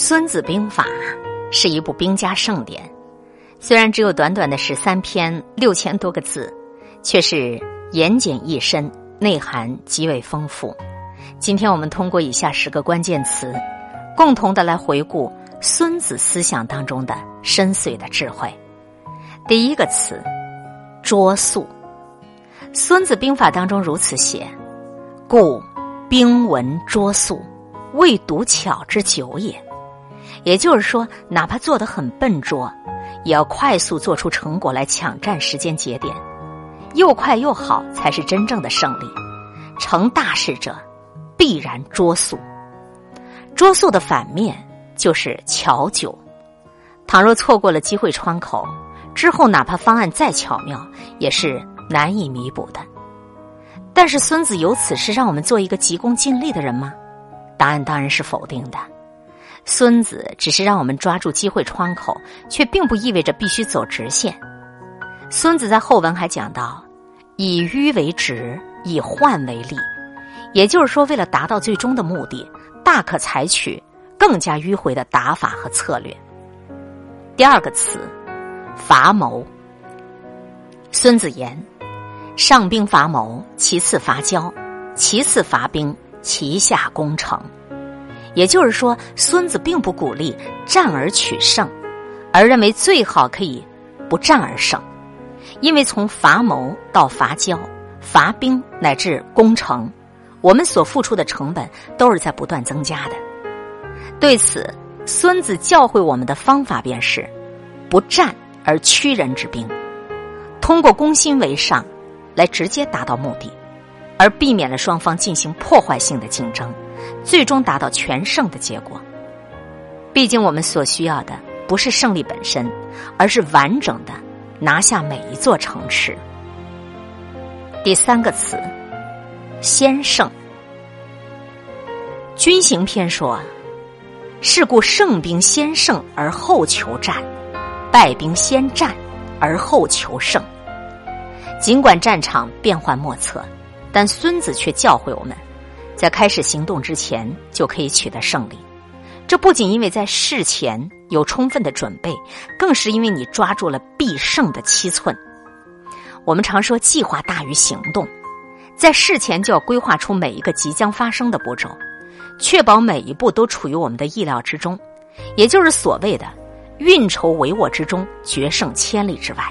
孙子兵法》是一部兵家盛典，虽然只有短短的十三篇六千多个字，却是言简意深，内涵极为丰富。今天我们通过以下十个关键词，共同的来回顾孙子思想当中的深邃的智慧。第一个词，拙速。《孙子兵法》当中如此写：“故兵文拙速，未读巧之久也。”也就是说，哪怕做得很笨拙，也要快速做出成果来抢占时间节点，又快又好才是真正的胜利。成大事者必然拙速，拙速的反面就是巧久。倘若错过了机会窗口，之后哪怕方案再巧妙，也是难以弥补的。但是孙子有此是让我们做一个急功近利的人吗？答案当然是否定的。孙子只是让我们抓住机会窗口，却并不意味着必须走直线。孙子在后文还讲到：“以迂为直，以患为利。”也就是说，为了达到最终的目的，大可采取更加迂回的打法和策略。第二个词，伐谋。孙子言：“上兵伐谋，其次伐交，其次伐兵，其下攻城。”也就是说，孙子并不鼓励战而取胜，而认为最好可以不战而胜，因为从伐谋到伐交、伐兵乃至攻城，我们所付出的成本都是在不断增加的。对此，孙子教诲我们的方法便是：不战而屈人之兵，通过攻心为上，来直接达到目的，而避免了双方进行破坏性的竞争。最终达到全胜的结果。毕竟，我们所需要的不是胜利本身，而是完整的拿下每一座城池。第三个词，先胜。军行篇说：“是故胜兵先胜而后求战，败兵先战而后求胜。”尽管战场变幻莫测，但孙子却教诲我们。在开始行动之前就可以取得胜利，这不仅因为在事前有充分的准备，更是因为你抓住了必胜的七寸。我们常说计划大于行动，在事前就要规划出每一个即将发生的步骤，确保每一步都处于我们的意料之中，也就是所谓的运筹帷幄之中，决胜千里之外。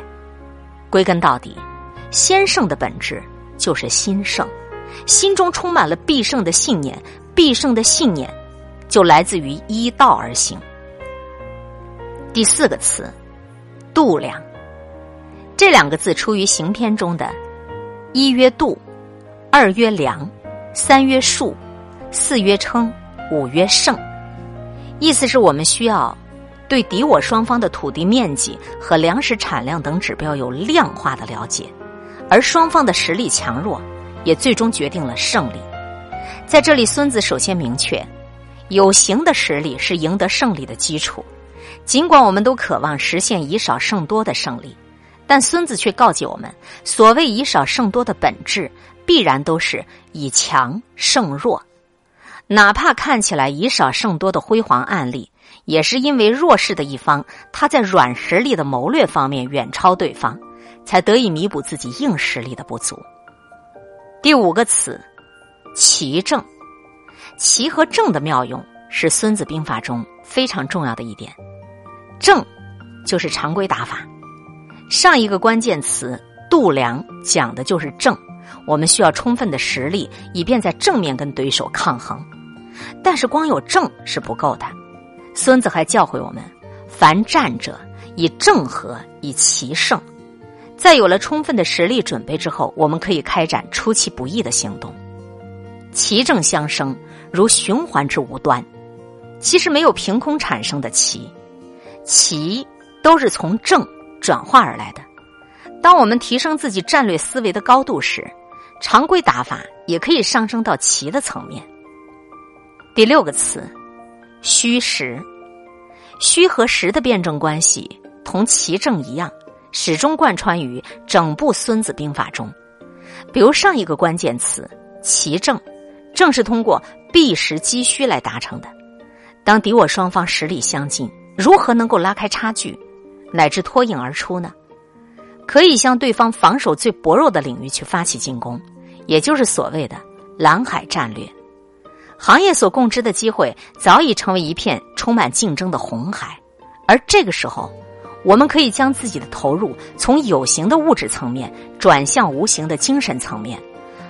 归根到底，先胜的本质就是心胜。心中充满了必胜的信念，必胜的信念就来自于依道而行。第四个词，度量，这两个字出于行篇中的“一曰度，二曰量，三曰数，四曰称，五曰胜”，意思是我们需要对敌我双方的土地面积和粮食产量等指标有量化的了解，而双方的实力强弱。也最终决定了胜利。在这里，孙子首先明确，有形的实力是赢得胜利的基础。尽管我们都渴望实现以少胜多的胜利，但孙子却告诫我们，所谓以少胜多的本质，必然都是以强胜弱。哪怕看起来以少胜多的辉煌案例，也是因为弱势的一方他在软实力的谋略方面远超对方，才得以弥补自己硬实力的不足。第五个词，奇正，奇和正的妙用是《孙子兵法》中非常重要的一点。正就是常规打法。上一个关键词度量讲的就是正，我们需要充分的实力，以便在正面跟对手抗衡。但是光有正是不够的，孙子还教诲我们：凡战者以正和，以奇胜。在有了充分的实力准备之后，我们可以开展出其不意的行动。奇正相生，如循环之无端。其实没有凭空产生的奇，奇都是从正转化而来的。当我们提升自己战略思维的高度时，常规打法也可以上升到奇的层面。第六个词，虚实。虚和实的辩证关系同奇正一样。始终贯穿于整部《孙子兵法》中，比如上一个关键词“其正”，正是通过避实击虚来达成的。当敌我双方实力相近，如何能够拉开差距，乃至脱颖而出呢？可以向对方防守最薄弱的领域去发起进攻，也就是所谓的蓝海战略。行业所共知的机会早已成为一片充满竞争的红海，而这个时候，我们可以将自己的投入从有形的物质层面转向无形的精神层面，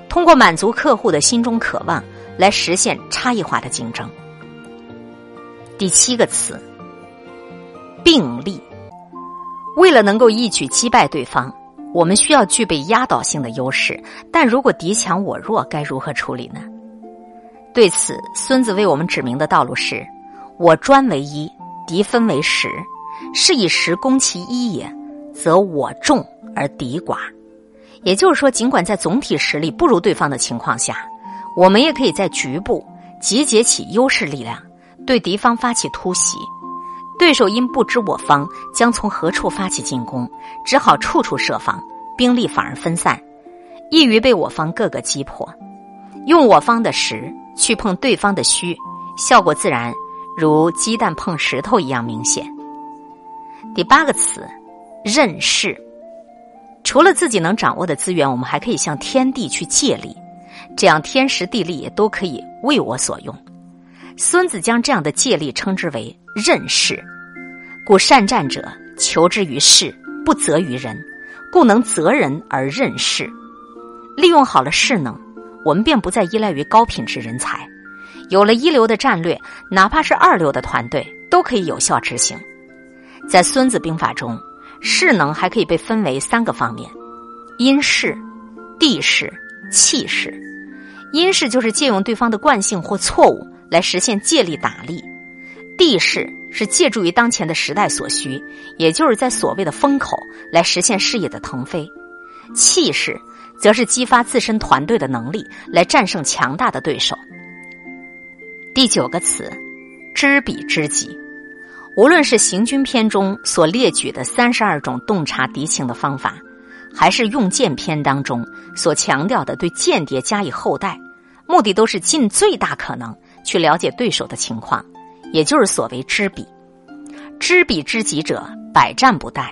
通过满足客户的心中渴望来实现差异化的竞争。第七个词，并立。为了能够一举击败对方，我们需要具备压倒性的优势。但如果敌强我弱，该如何处理呢？对此，孙子为我们指明的道路是：我专为一，敌分为十，是以十攻其一也，则我众而敌寡。也就是说，尽管在总体实力不如对方的情况下，我们也可以在局部集结起优势力量，对敌方发起突袭。对手因不知我方将从何处发起进攻，只好处处设防，兵力反而分散，易于被我方各个击破。用我方的实去碰对方的虚，效果自然如鸡蛋碰石头一样明显。第八个词，任势。除了自己能掌握的资源，我们还可以向天地去借力，这样天时地利也都可以为我所用。孙子将这样的借力称之为。任势，故善战者求之于势，不责于人，故能择人而任势。利用好了势能，我们便不再依赖于高品质人才。有了一流的战略，哪怕是二流的团队都可以有效执行。在《孙子兵法》中，势能还可以被分为三个方面：因势、地势、气势。因势就是借用对方的惯性或错误来实现借力打力。地势是借助于当前的时代所需，也就是在所谓的风口来实现事业的腾飞；气势则是激发自身团队的能力来战胜强大的对手。第九个词，知彼知己。无论是行军篇中所列举的三十二种洞察敌情的方法，还是用剑篇当中所强调的对间谍加以厚待，目的都是尽最大可能去了解对手的情况。也就是所谓知彼，知彼知己者，百战不殆；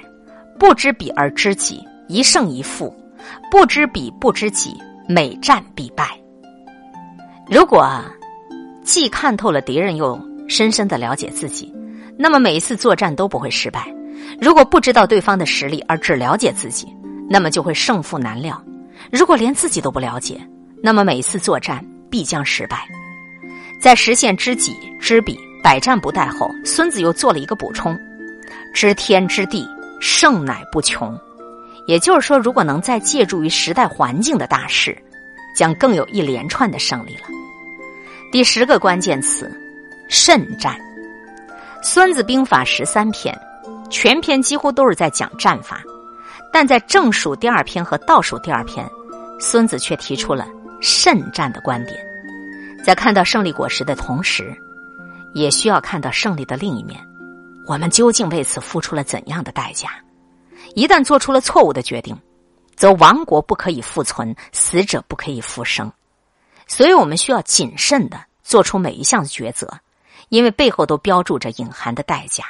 不知彼而知己，一胜一负；不知彼不知己，每战必败。如果既看透了敌人，又深深的了解自己，那么每一次作战都不会失败。如果不知道对方的实力而只了解自己，那么就会胜负难料。如果连自己都不了解，那么每一次作战必将失败。在实现知己知彼。百战不殆后，孙子又做了一个补充：“知天知地，胜乃不穷。”也就是说，如果能再借助于时代环境的大势，将更有一连串的胜利了。第十个关键词：慎战。孙子兵法十三篇，全篇几乎都是在讲战法，但在正数第二篇和倒数第二篇，孙子却提出了慎战的观点。在看到胜利果实的同时。也需要看到胜利的另一面，我们究竟为此付出了怎样的代价？一旦做出了错误的决定，则亡国不可以复存，死者不可以复生。所以我们需要谨慎的做出每一项抉择，因为背后都标注着隐含的代价。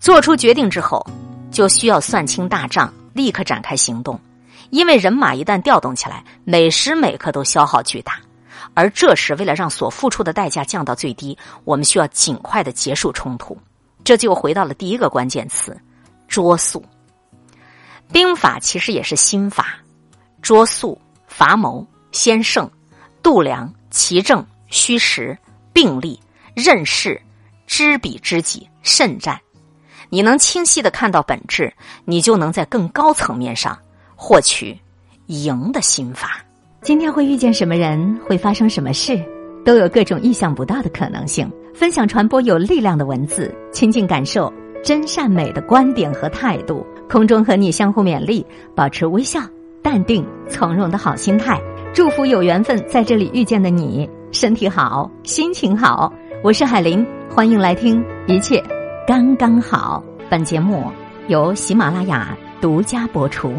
做出决定之后，就需要算清大账，立刻展开行动，因为人马一旦调动起来，每时每刻都消耗巨大。而这时，为了让所付出的代价降到最低，我们需要尽快的结束冲突。这就回到了第一个关键词：捉速。兵法其实也是心法，捉速、伐谋、先胜、度量、奇正、虚实、并立、认识、知彼知己、慎战。你能清晰的看到本质，你就能在更高层面上获取赢的心法。今天会遇见什么人，会发生什么事，都有各种意想不到的可能性。分享传播有力量的文字，亲近感受真善美的观点和态度。空中和你相互勉励，保持微笑、淡定、从容的好心态。祝福有缘分在这里遇见的你，身体好，心情好。我是海林，欢迎来听，一切刚刚好。本节目由喜马拉雅独家播出。